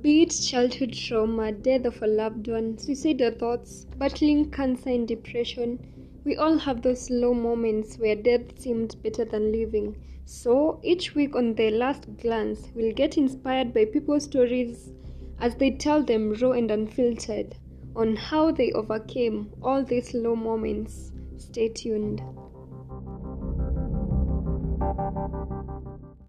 Be it childhood trauma, death of a loved one, suicidal thoughts, battling cancer and depression, we all have those low moments where death seemed better than living. So, each week on The Last Glance, we'll get inspired by people's stories as they tell them raw and unfiltered on how they overcame all these low moments. Stay tuned.